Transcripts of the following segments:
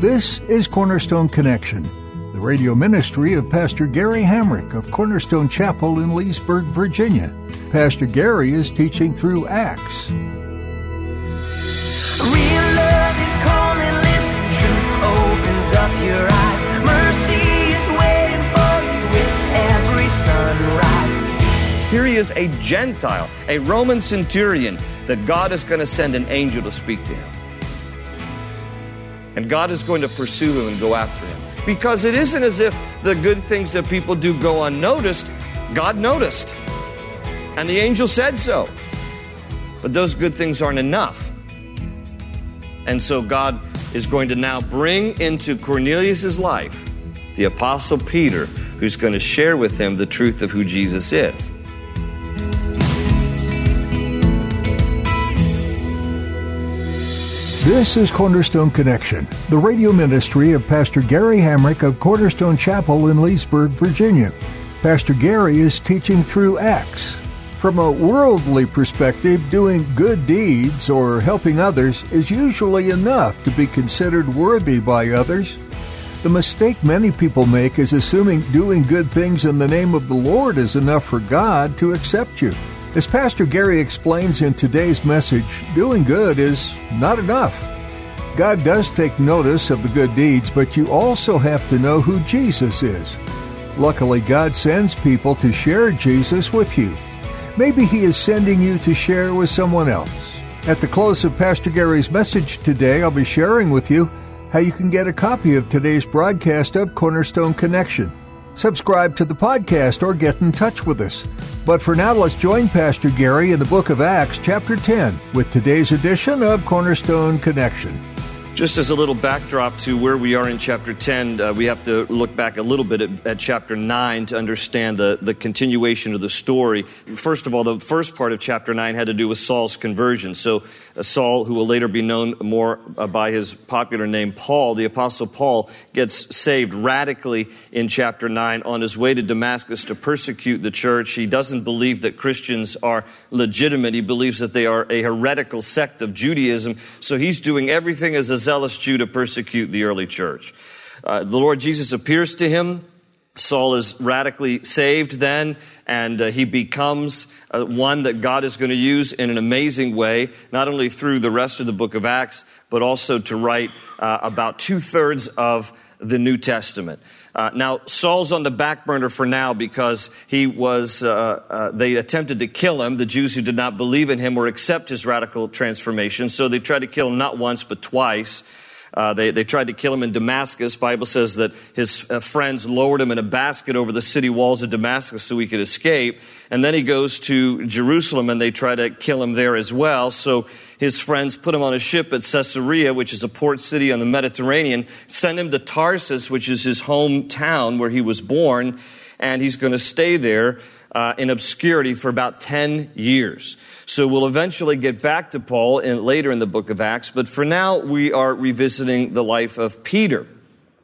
This is Cornerstone Connection, the radio ministry of Pastor Gary Hamrick of Cornerstone Chapel in Leesburg, Virginia. Pastor Gary is teaching through Acts. Real love is calling, listen, truth opens up your eyes. Mercy is waiting for you with every sunrise. Here he is, a Gentile, a Roman centurion, that God is going to send an angel to speak to him. And God is going to pursue him and go after him. Because it isn't as if the good things that people do go unnoticed. God noticed. And the angel said so. But those good things aren't enough. And so God is going to now bring into Cornelius' life the Apostle Peter, who's going to share with him the truth of who Jesus is. This is Cornerstone Connection, the radio ministry of Pastor Gary Hamrick of Cornerstone Chapel in Leesburg, Virginia. Pastor Gary is teaching through Acts. From a worldly perspective, doing good deeds or helping others is usually enough to be considered worthy by others. The mistake many people make is assuming doing good things in the name of the Lord is enough for God to accept you. As Pastor Gary explains in today's message, doing good is not enough. God does take notice of the good deeds, but you also have to know who Jesus is. Luckily, God sends people to share Jesus with you. Maybe He is sending you to share with someone else. At the close of Pastor Gary's message today, I'll be sharing with you how you can get a copy of today's broadcast of Cornerstone Connection. Subscribe to the podcast or get in touch with us. But for now, let's join Pastor Gary in the book of Acts, chapter 10, with today's edition of Cornerstone Connection. Just as a little backdrop to where we are in chapter 10, uh, we have to look back a little bit at, at, chapter 9 to understand the, the continuation of the story. First of all, the first part of chapter 9 had to do with Saul's conversion. So, uh, Saul, who will later be known more uh, by his popular name Paul, the Apostle Paul, gets saved radically in chapter 9 on his way to Damascus to persecute the church. He doesn't believe that Christians are legitimate, he believes that they are a heretical sect of Judaism. So, he's doing everything as a zealous Jew to persecute the early church. Uh, the Lord Jesus appears to him. Saul is radically saved then, and uh, he becomes uh, one that God is going to use in an amazing way, not only through the rest of the book of Acts, but also to write uh, about two thirds of the New Testament. Uh, now, Saul's on the back burner for now because he was, uh, uh, they attempted to kill him, the Jews who did not believe in him or accept his radical transformation. So they tried to kill him not once, but twice. Uh, they, they tried to kill him in Damascus. Bible says that his uh, friends lowered him in a basket over the city walls of Damascus so he could escape. And then he goes to Jerusalem and they try to kill him there as well. So his friends put him on a ship at Caesarea, which is a port city on the Mediterranean, send him to Tarsus, which is his hometown where he was born, and he's going to stay there uh, in obscurity for about 10 years. So we'll eventually get back to Paul in, later in the book of Acts, but for now we are revisiting the life of Peter.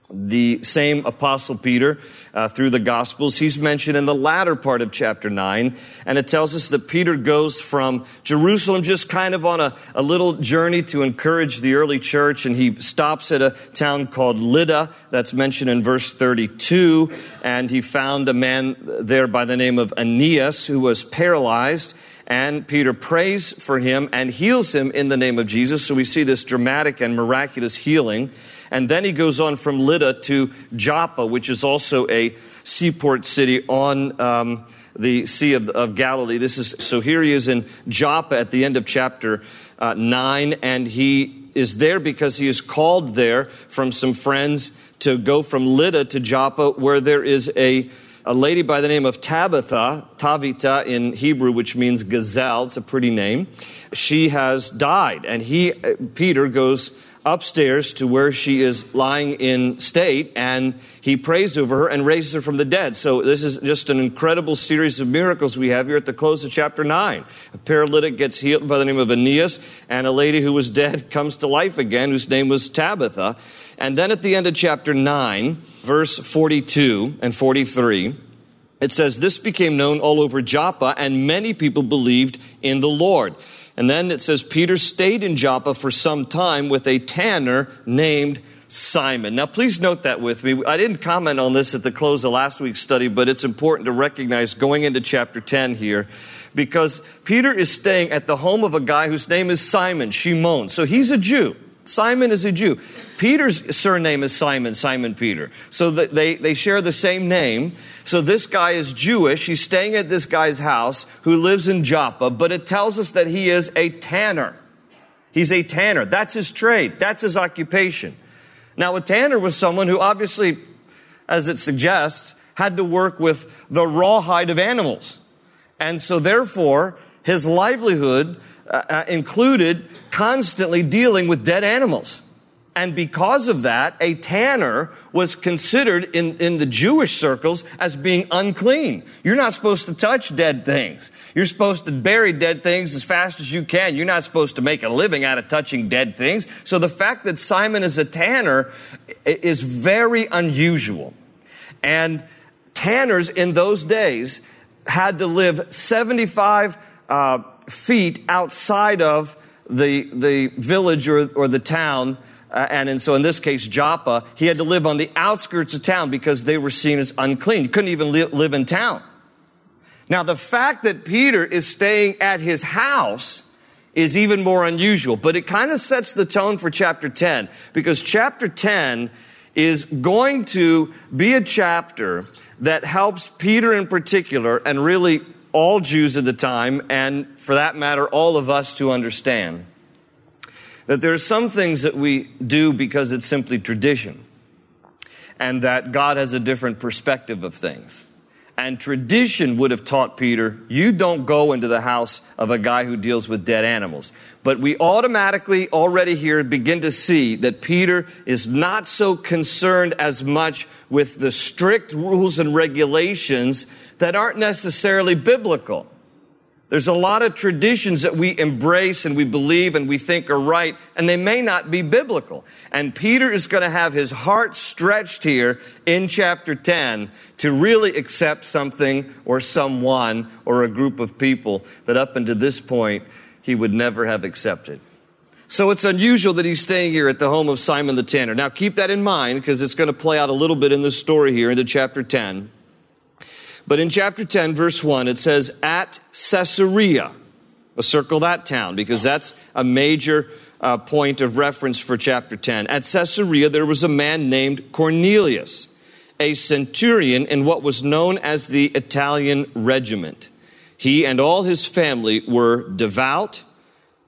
The same apostle Peter uh, through the Gospels, he's mentioned in the latter part of chapter 9, and it tells us that Peter goes from Jerusalem just kind of on a, a little journey to encourage the early church, and he stops at a town called Lydda, that's mentioned in verse 32, and he found a man there by the name of Aeneas who was paralyzed and Peter prays for him and heals him in the name of Jesus. So we see this dramatic and miraculous healing. And then he goes on from Lydda to Joppa, which is also a seaport city on um, the Sea of, of, Galilee. This is so here he is in Joppa at the end of chapter uh, nine, and he is there because he is called there from some friends to go from Lydda to Joppa, where there is a a lady by the name of Tabitha, Tavita in Hebrew, which means gazelle. It's a pretty name. She has died, and he, Peter, goes upstairs to where she is lying in state, and he prays over her and raises her from the dead. So, this is just an incredible series of miracles we have here at the close of chapter 9. A paralytic gets healed by the name of Aeneas, and a lady who was dead comes to life again, whose name was Tabitha. And then at the end of chapter 9, verse 42 and 43, it says, This became known all over Joppa, and many people believed in the Lord. And then it says, Peter stayed in Joppa for some time with a tanner named Simon. Now, please note that with me. I didn't comment on this at the close of last week's study, but it's important to recognize going into chapter 10 here because Peter is staying at the home of a guy whose name is Simon, Shimon. So he's a Jew. Simon is a Jew. Peter's surname is Simon, Simon Peter. So they, they share the same name. So this guy is Jewish. He's staying at this guy's house who lives in Joppa, but it tells us that he is a tanner. He's a tanner. That's his trade. That's his occupation. Now, a tanner was someone who obviously, as it suggests, had to work with the rawhide of animals. And so therefore, his livelihood uh, uh, included constantly dealing with dead animals. And because of that, a tanner was considered in, in the Jewish circles as being unclean. You're not supposed to touch dead things. You're supposed to bury dead things as fast as you can. You're not supposed to make a living out of touching dead things. So the fact that Simon is a tanner is very unusual. And tanners in those days had to live 75 uh, feet outside of the, the village or, or the town. Uh, and, and so in this case, Joppa, he had to live on the outskirts of town because they were seen as unclean. He couldn't even li- live in town. Now, the fact that Peter is staying at his house is even more unusual, but it kind of sets the tone for chapter 10 because chapter 10 is going to be a chapter that helps Peter in particular and really all Jews at the time, and for that matter, all of us to understand that there are some things that we do because it's simply tradition, and that God has a different perspective of things. And tradition would have taught Peter, you don't go into the house of a guy who deals with dead animals. But we automatically already here begin to see that Peter is not so concerned as much with the strict rules and regulations that aren't necessarily biblical. There's a lot of traditions that we embrace and we believe and we think are right, and they may not be biblical. And Peter is going to have his heart stretched here in chapter 10 to really accept something or someone or a group of people that up until this point he would never have accepted. So it's unusual that he's staying here at the home of Simon the Tanner. Now keep that in mind because it's going to play out a little bit in the story here into chapter 10. But in chapter 10, verse 1, it says, at Caesarea. We'll circle that town because that's a major uh, point of reference for chapter 10. At Caesarea, there was a man named Cornelius, a centurion in what was known as the Italian regiment. He and all his family were devout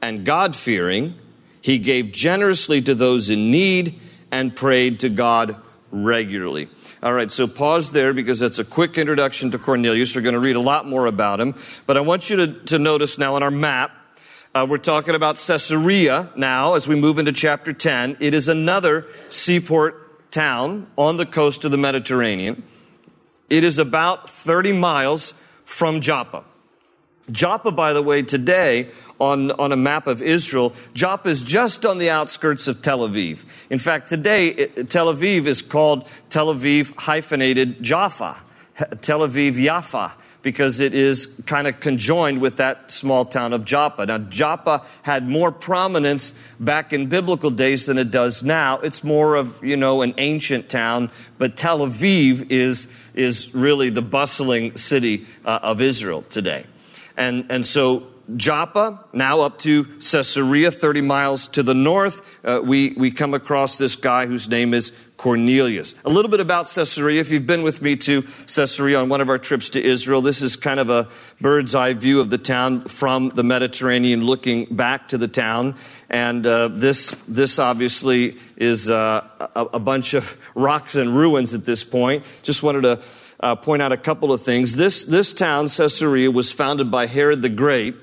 and God fearing. He gave generously to those in need and prayed to God regularly. All right, so pause there because that's a quick introduction to Cornelius. We're going to read a lot more about him. But I want you to, to notice now on our map, uh, we're talking about Caesarea now as we move into chapter 10. It is another seaport town on the coast of the Mediterranean. It is about 30 miles from Joppa. Joppa, by the way, today on, on a map of Israel, Joppa is just on the outskirts of Tel Aviv. In fact, today, it, Tel Aviv is called Tel Aviv hyphenated Jaffa, Tel Aviv Yaffa, because it is kind of conjoined with that small town of Joppa. Now, Joppa had more prominence back in biblical days than it does now. It's more of, you know, an ancient town, but Tel Aviv is, is really the bustling city uh, of Israel today. And, and so Joppa, now up to Caesarea, 30 miles to the north, uh, we, we come across this guy whose name is Cornelius. A little bit about Caesarea. If you've been with me to Caesarea on one of our trips to Israel, this is kind of a bird's eye view of the town from the Mediterranean looking back to the town. And uh, this, this obviously is uh, a, a bunch of rocks and ruins at this point. Just wanted to uh, point out a couple of things. This, this town, Caesarea, was founded by Herod the Great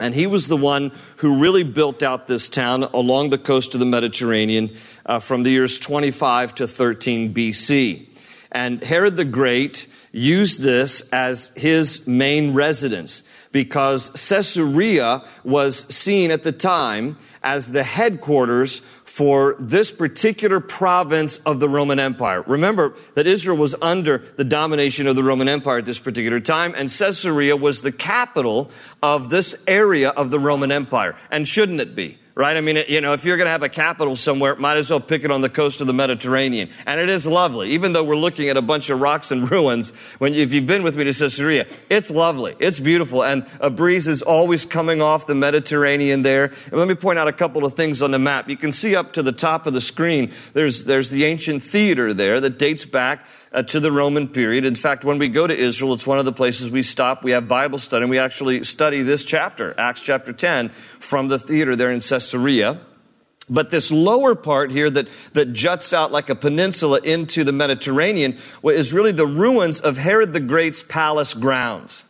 And he was the one who really built out this town along the coast of the Mediterranean uh, from the years 25 to 13 BC. And Herod the Great used this as his main residence because Caesarea was seen at the time as the headquarters for this particular province of the Roman Empire. Remember that Israel was under the domination of the Roman Empire at this particular time, and Caesarea was the capital of this area of the Roman Empire. And shouldn't it be? Right? I mean, you know, if you're going to have a capital somewhere, might as well pick it on the coast of the Mediterranean. And it is lovely, even though we're looking at a bunch of rocks and ruins. When if you've been with me to Caesarea, it's lovely, it's beautiful, and a breeze is always coming off the Mediterranean there. And let me point out a couple of things on the map. You can see up to the top of the screen. There's there's the ancient theater there that dates back uh, to the Roman period. In fact, when we go to Israel, it's one of the places we stop. We have Bible study, and we actually study this chapter, Acts chapter 10, from the theater there in Caesarea. But this lower part here that, that juts out like a peninsula into the Mediterranean is really the ruins of Herod the Great's palace grounds.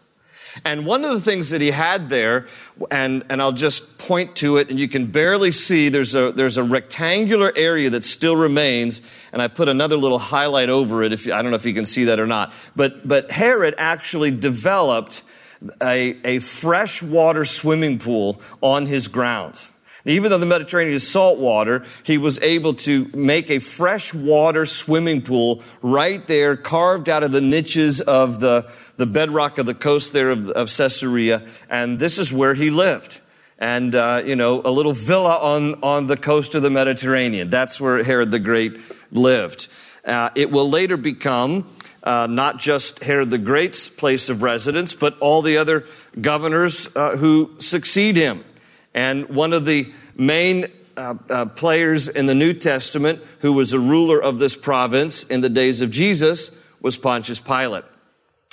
And one of the things that he had there, and, and I'll just point to it, and you can barely see, there's a, there's a rectangular area that still remains, and I put another little highlight over it, if I don't know if you can see that or not. But, but Herod actually developed a, a freshwater swimming pool on his grounds. Even though the Mediterranean is salt water, he was able to make a freshwater swimming pool right there, carved out of the niches of the, the bedrock of the coast there of, of Caesarea. And this is where he lived. And, uh, you know, a little villa on, on the coast of the Mediterranean. That's where Herod the Great lived. Uh, it will later become uh, not just Herod the Great's place of residence, but all the other governors uh, who succeed him. And one of the main uh, uh, players in the New Testament who was a ruler of this province in the days of Jesus was Pontius Pilate.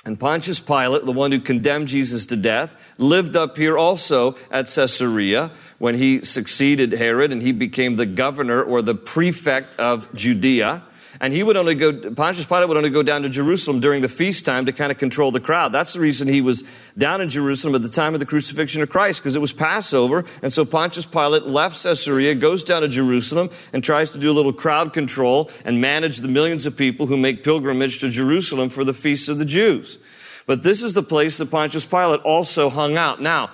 And Pontius Pilate, the one who condemned Jesus to death, lived up here also at Caesarea when he succeeded Herod and he became the governor or the prefect of Judea. And he would only go, Pontius Pilate would only go down to Jerusalem during the feast time to kind of control the crowd. That's the reason he was down in Jerusalem at the time of the crucifixion of Christ, because it was Passover. And so Pontius Pilate left Caesarea, goes down to Jerusalem, and tries to do a little crowd control and manage the millions of people who make pilgrimage to Jerusalem for the feasts of the Jews. But this is the place that Pontius Pilate also hung out. Now,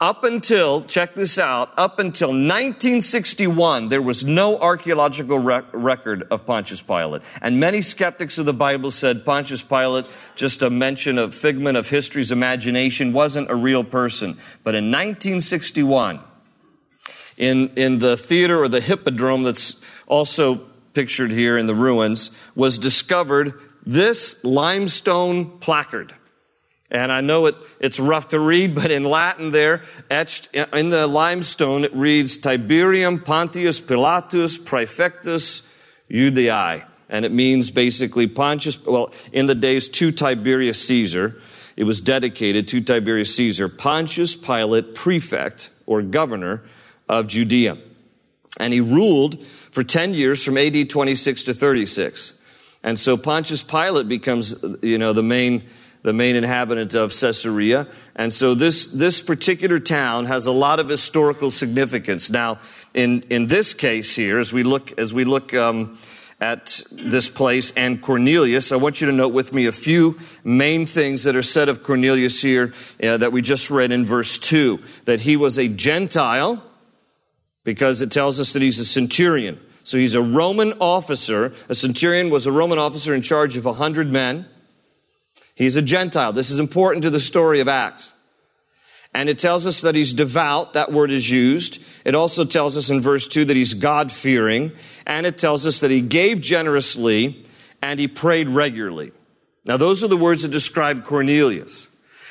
up until, check this out, up until 1961, there was no archaeological rec- record of Pontius Pilate. And many skeptics of the Bible said Pontius Pilate, just a mention of figment of history's imagination, wasn't a real person. But in 1961, in, in the theater or the hippodrome that's also pictured here in the ruins, was discovered this limestone placard. And I know it, it's rough to read, but in Latin there, etched in the limestone, it reads Tiberium Pontius Pilatus Praefectus Judaei. And it means basically Pontius, well, in the days to Tiberius Caesar, it was dedicated to Tiberius Caesar, Pontius Pilate, prefect or governor of Judea. And he ruled for 10 years from AD 26 to 36. And so Pontius Pilate becomes, you know, the main the main inhabitant of Caesarea. And so this, this particular town has a lot of historical significance. Now, in, in this case here, as we look, as we look, um, at this place and Cornelius. I want you to note with me a few main things that are said of Cornelius here uh, that we just read in verse 2 that he was a Gentile because it tells us that he's a centurion. So he's a Roman officer. A centurion was a Roman officer in charge of a hundred men. He's a Gentile. This is important to the story of Acts. And it tells us that he's devout. That word is used. It also tells us in verse 2 that he's God fearing. And it tells us that he gave generously and he prayed regularly. Now, those are the words that describe Cornelius.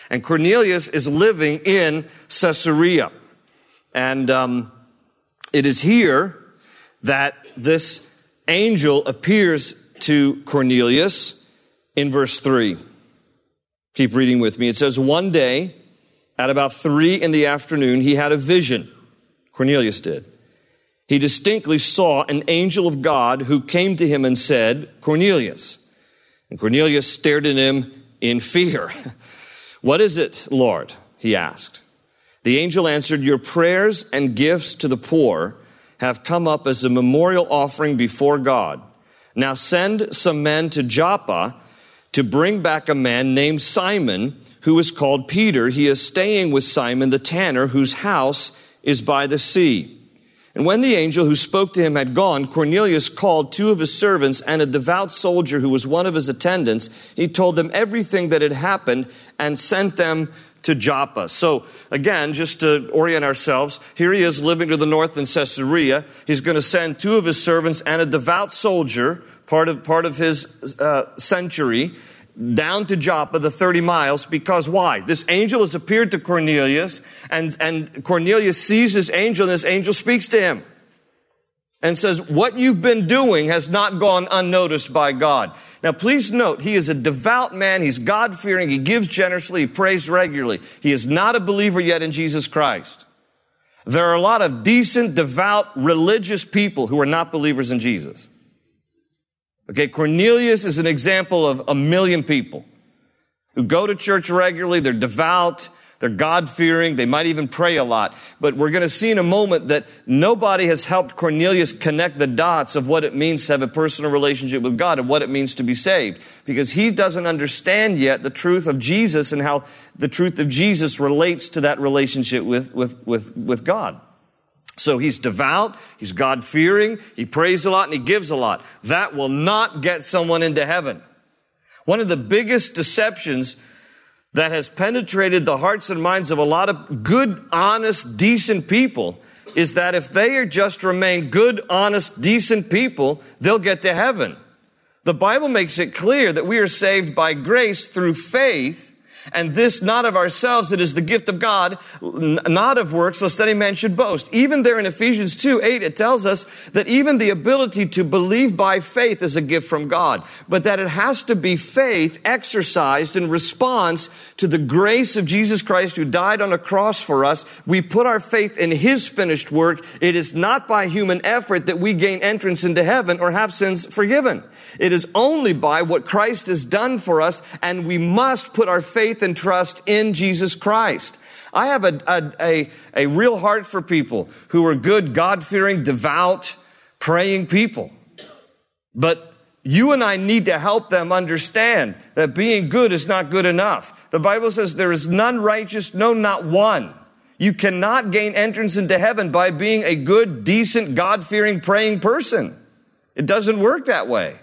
And Cornelius is living in Caesarea. And um, it is here that this angel appears to Cornelius in verse 3. Keep reading with me. It says, One day, at about three in the afternoon, he had a vision. Cornelius did. He distinctly saw an angel of God who came to him and said, Cornelius. And Cornelius stared at him in fear. what is it, Lord? He asked. The angel answered, Your prayers and gifts to the poor have come up as a memorial offering before God. Now send some men to Joppa to bring back a man named Simon, who is called Peter. He is staying with Simon the tanner, whose house is by the sea. And when the angel who spoke to him had gone, Cornelius called two of his servants and a devout soldier who was one of his attendants. He told them everything that had happened and sent them to Joppa. So again, just to orient ourselves, here he is living to the north in Caesarea. He's going to send two of his servants and a devout soldier, part of, part of his uh, century, down to Joppa, the 30 miles, because why? This angel has appeared to Cornelius, and, and Cornelius sees this angel, and this angel speaks to him and says, What you've been doing has not gone unnoticed by God. Now, please note, he is a devout man. He's God fearing. He gives generously. He prays regularly. He is not a believer yet in Jesus Christ. There are a lot of decent, devout, religious people who are not believers in Jesus. Okay, Cornelius is an example of a million people who go to church regularly. They're devout. They're God fearing. They might even pray a lot. But we're going to see in a moment that nobody has helped Cornelius connect the dots of what it means to have a personal relationship with God and what it means to be saved. Because he doesn't understand yet the truth of Jesus and how the truth of Jesus relates to that relationship with, with, with, with God. So he's devout, he's God fearing, he prays a lot, and he gives a lot. That will not get someone into heaven. One of the biggest deceptions that has penetrated the hearts and minds of a lot of good, honest, decent people is that if they are just remain good, honest, decent people, they'll get to heaven. The Bible makes it clear that we are saved by grace through faith and this not of ourselves, it is the gift of God, not of works, lest any man should boast. Even there in Ephesians 2, 8, it tells us that even the ability to believe by faith is a gift from God, but that it has to be faith exercised in response to the grace of Jesus Christ who died on a cross for us. We put our faith in His finished work. It is not by human effort that we gain entrance into heaven or have sins forgiven. It is only by what Christ has done for us, and we must put our faith and trust in Jesus Christ. I have a, a, a, a real heart for people who are good, God fearing, devout, praying people. But you and I need to help them understand that being good is not good enough. The Bible says there is none righteous, no, not one. You cannot gain entrance into heaven by being a good, decent, God fearing, praying person. It doesn't work that way.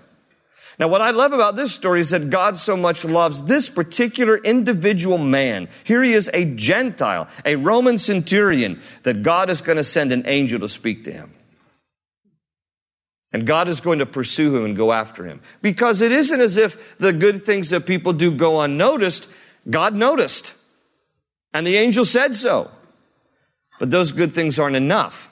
Now, what I love about this story is that God so much loves this particular individual man. Here he is a Gentile, a Roman centurion, that God is going to send an angel to speak to him. And God is going to pursue him and go after him. Because it isn't as if the good things that people do go unnoticed. God noticed. And the angel said so. But those good things aren't enough.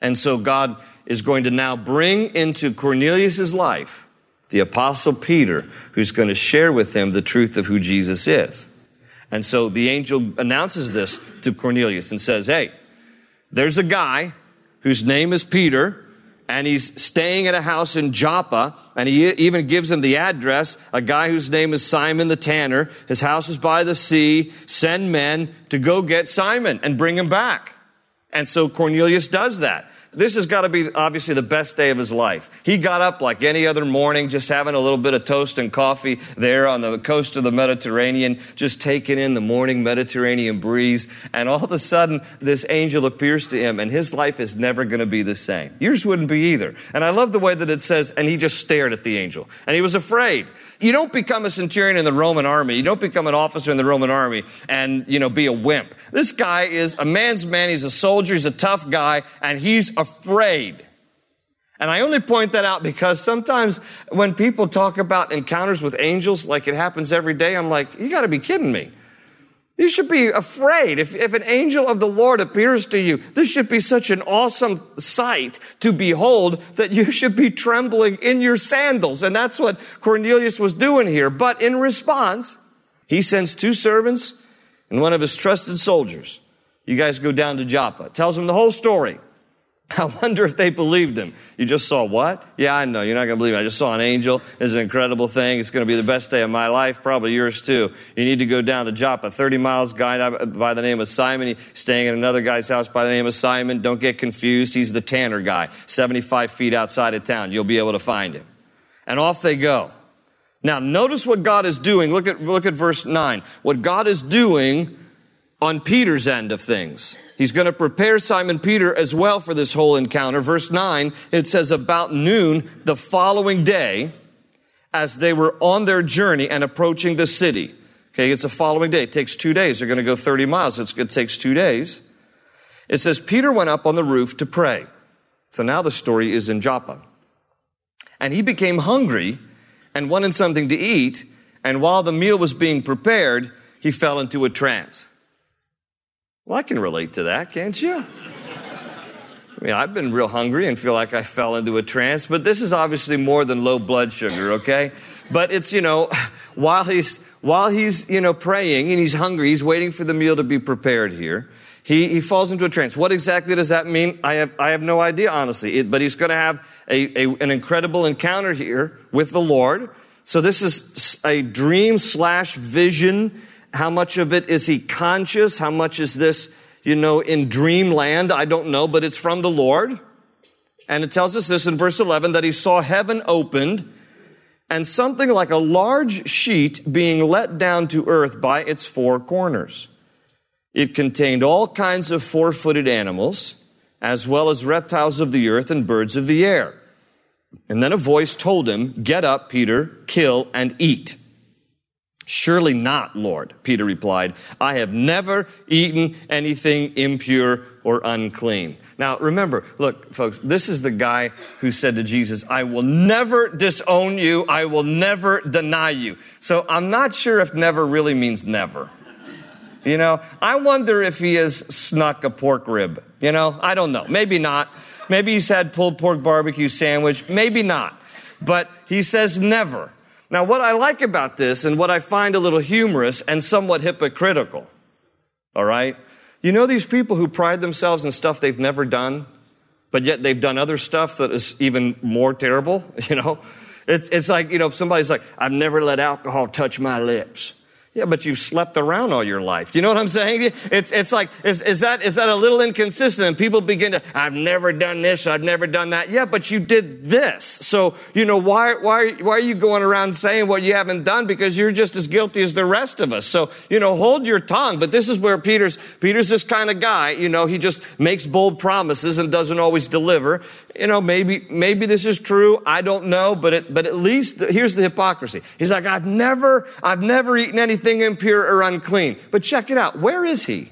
And so God is going to now bring into Cornelius' life the apostle Peter, who's going to share with him the truth of who Jesus is. And so the angel announces this to Cornelius and says, Hey, there's a guy whose name is Peter, and he's staying at a house in Joppa, and he even gives him the address, a guy whose name is Simon the tanner. His house is by the sea. Send men to go get Simon and bring him back. And so Cornelius does that this has got to be obviously the best day of his life. He got up like any other morning, just having a little bit of toast and coffee there on the coast of the Mediterranean, just taking in the morning Mediterranean breeze. And all of a sudden, this angel appears to him, and his life is never going to be the same. Yours wouldn't be either. And I love the way that it says, and he just stared at the angel, and he was afraid. You don't become a centurion in the Roman army. You don't become an officer in the Roman army and, you know, be a wimp. This guy is a man's man. He's a soldier. He's a tough guy, and he's afraid. And I only point that out because sometimes when people talk about encounters with angels, like it happens every day, I'm like, you gotta be kidding me. You should be afraid. If, if an angel of the Lord appears to you, this should be such an awesome sight to behold that you should be trembling in your sandals. And that's what Cornelius was doing here. But in response, he sends two servants and one of his trusted soldiers. You guys go down to Joppa. Tells them the whole story. I wonder if they believed him. You just saw what? Yeah, I know. You're not going to believe it. I just saw an angel. It's an incredible thing. It's going to be the best day of my life, probably yours too. You need to go down to Joppa, 30 miles, guy by the name of Simon. He's staying at another guy's house by the name of Simon. Don't get confused. He's the tanner guy, 75 feet outside of town. You'll be able to find him. And off they go. Now, notice what God is doing. Look at, look at verse 9. What God is doing on Peter's end of things. He's going to prepare Simon Peter as well for this whole encounter. Verse 9, it says, About noon the following day, as they were on their journey and approaching the city. Okay, it's the following day. It takes two days. They're going to go 30 miles. It's, it takes two days. It says, Peter went up on the roof to pray. So now the story is in Joppa. And he became hungry and wanted something to eat. And while the meal was being prepared, he fell into a trance. Well, I can relate to that, can't you? I mean, I've been real hungry and feel like I fell into a trance, but this is obviously more than low blood sugar, okay? But it's, you know, while he's, while he's, you know, praying and he's hungry, he's waiting for the meal to be prepared here. He, he falls into a trance. What exactly does that mean? I have, I have no idea, honestly. It, but he's going to have a, a, an incredible encounter here with the Lord. So this is a dream slash vision how much of it is he conscious? How much is this, you know, in dreamland? I don't know, but it's from the Lord. And it tells us this in verse 11 that he saw heaven opened and something like a large sheet being let down to earth by its four corners. It contained all kinds of four footed animals, as well as reptiles of the earth and birds of the air. And then a voice told him, Get up, Peter, kill and eat. Surely not, Lord, Peter replied. I have never eaten anything impure or unclean. Now, remember, look, folks, this is the guy who said to Jesus, I will never disown you. I will never deny you. So I'm not sure if never really means never. You know, I wonder if he has snuck a pork rib. You know, I don't know. Maybe not. Maybe he's had pulled pork barbecue sandwich. Maybe not. But he says never. Now, what I like about this and what I find a little humorous and somewhat hypocritical, all right? You know these people who pride themselves in stuff they've never done, but yet they've done other stuff that is even more terrible, you know? It's, it's like, you know, somebody's like, I've never let alcohol touch my lips. Yeah, but you've slept around all your life. Do you know what I'm saying? It's, it's like, is, is, that, is that a little inconsistent? And people begin to, I've never done this, I've never done that. Yeah, but you did this. So, you know, why, why, why are you going around saying what you haven't done? Because you're just as guilty as the rest of us. So, you know, hold your tongue. But this is where Peter's, Peter's this kind of guy, you know, he just makes bold promises and doesn't always deliver you know, maybe, maybe this is true. I don't know, but it, but at least here's the hypocrisy. He's like, I've never, I've never eaten anything impure or unclean. But check it out. Where is he?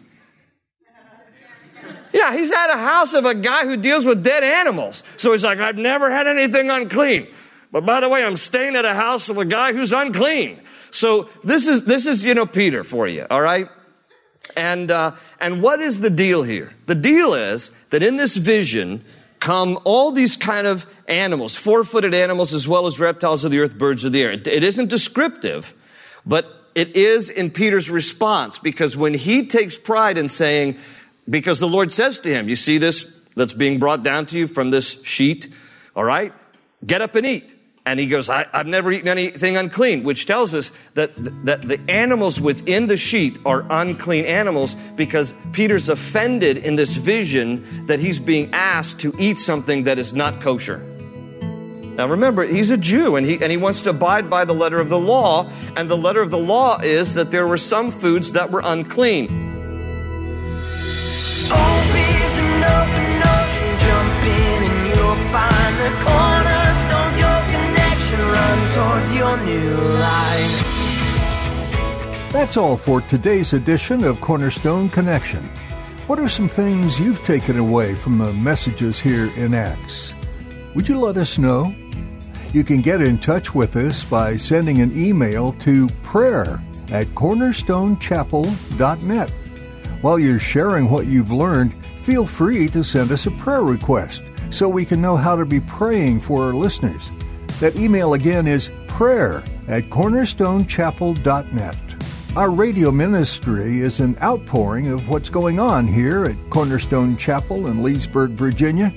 Yeah, he's at a house of a guy who deals with dead animals. So he's like, I've never had anything unclean. But by the way, I'm staying at a house of a guy who's unclean. So this is, this is, you know, Peter for you, all right? And, uh, and what is the deal here? The deal is that in this vision, come all these kind of animals, four footed animals as well as reptiles of the earth, birds of the air. It isn't descriptive, but it is in Peter's response because when he takes pride in saying, because the Lord says to him, You see this that's being brought down to you from this sheet? All right, get up and eat. And he goes, I, have never eaten anything unclean, which tells us that, that the animals within the sheet are unclean animals because Peter's offended in this vision that he's being asked to eat something that is not kosher. Now remember, he's a Jew and he, and he wants to abide by the letter of the law, and the letter of the law is that there were some foods that were unclean. Open ocean, jump in and you'll find the towards your new life. That's all for today's edition of Cornerstone Connection. What are some things you've taken away from the messages here in Acts? Would you let us know? You can get in touch with us by sending an email to prayer at cornerstonechapel.net. While you're sharing what you've learned, feel free to send us a prayer request so we can know how to be praying for our listeners. That email again is prayer at cornerstonechapel.net. Our radio ministry is an outpouring of what's going on here at Cornerstone Chapel in Leesburg, Virginia.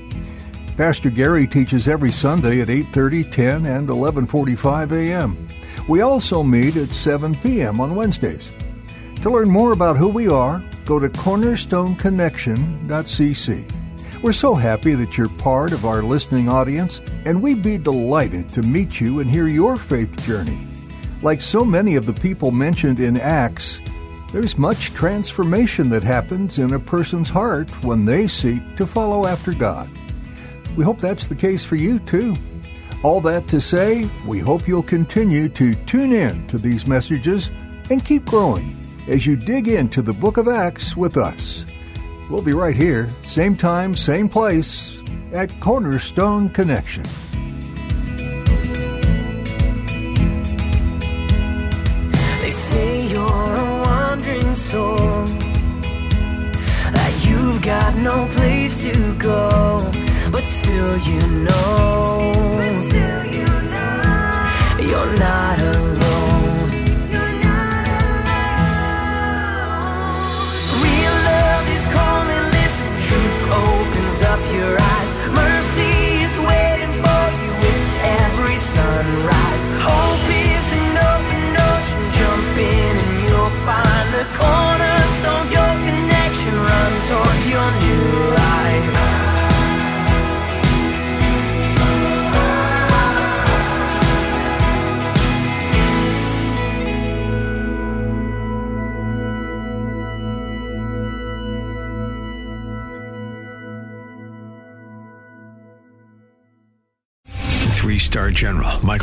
Pastor Gary teaches every Sunday at 8:30, 10, and 11:45 a.m. We also meet at 7 p.m. on Wednesdays. To learn more about who we are, go to cornerstoneconnection.cc. We're so happy that you're part of our listening audience, and we'd be delighted to meet you and hear your faith journey. Like so many of the people mentioned in Acts, there's much transformation that happens in a person's heart when they seek to follow after God. We hope that's the case for you too. All that to say, we hope you'll continue to tune in to these messages and keep growing as you dig into the book of Acts with us. We'll be right here, same time, same place, at Cornerstone Connection. They say you're a wandering soul, that you've got no place to go, but still you know, you're not alone.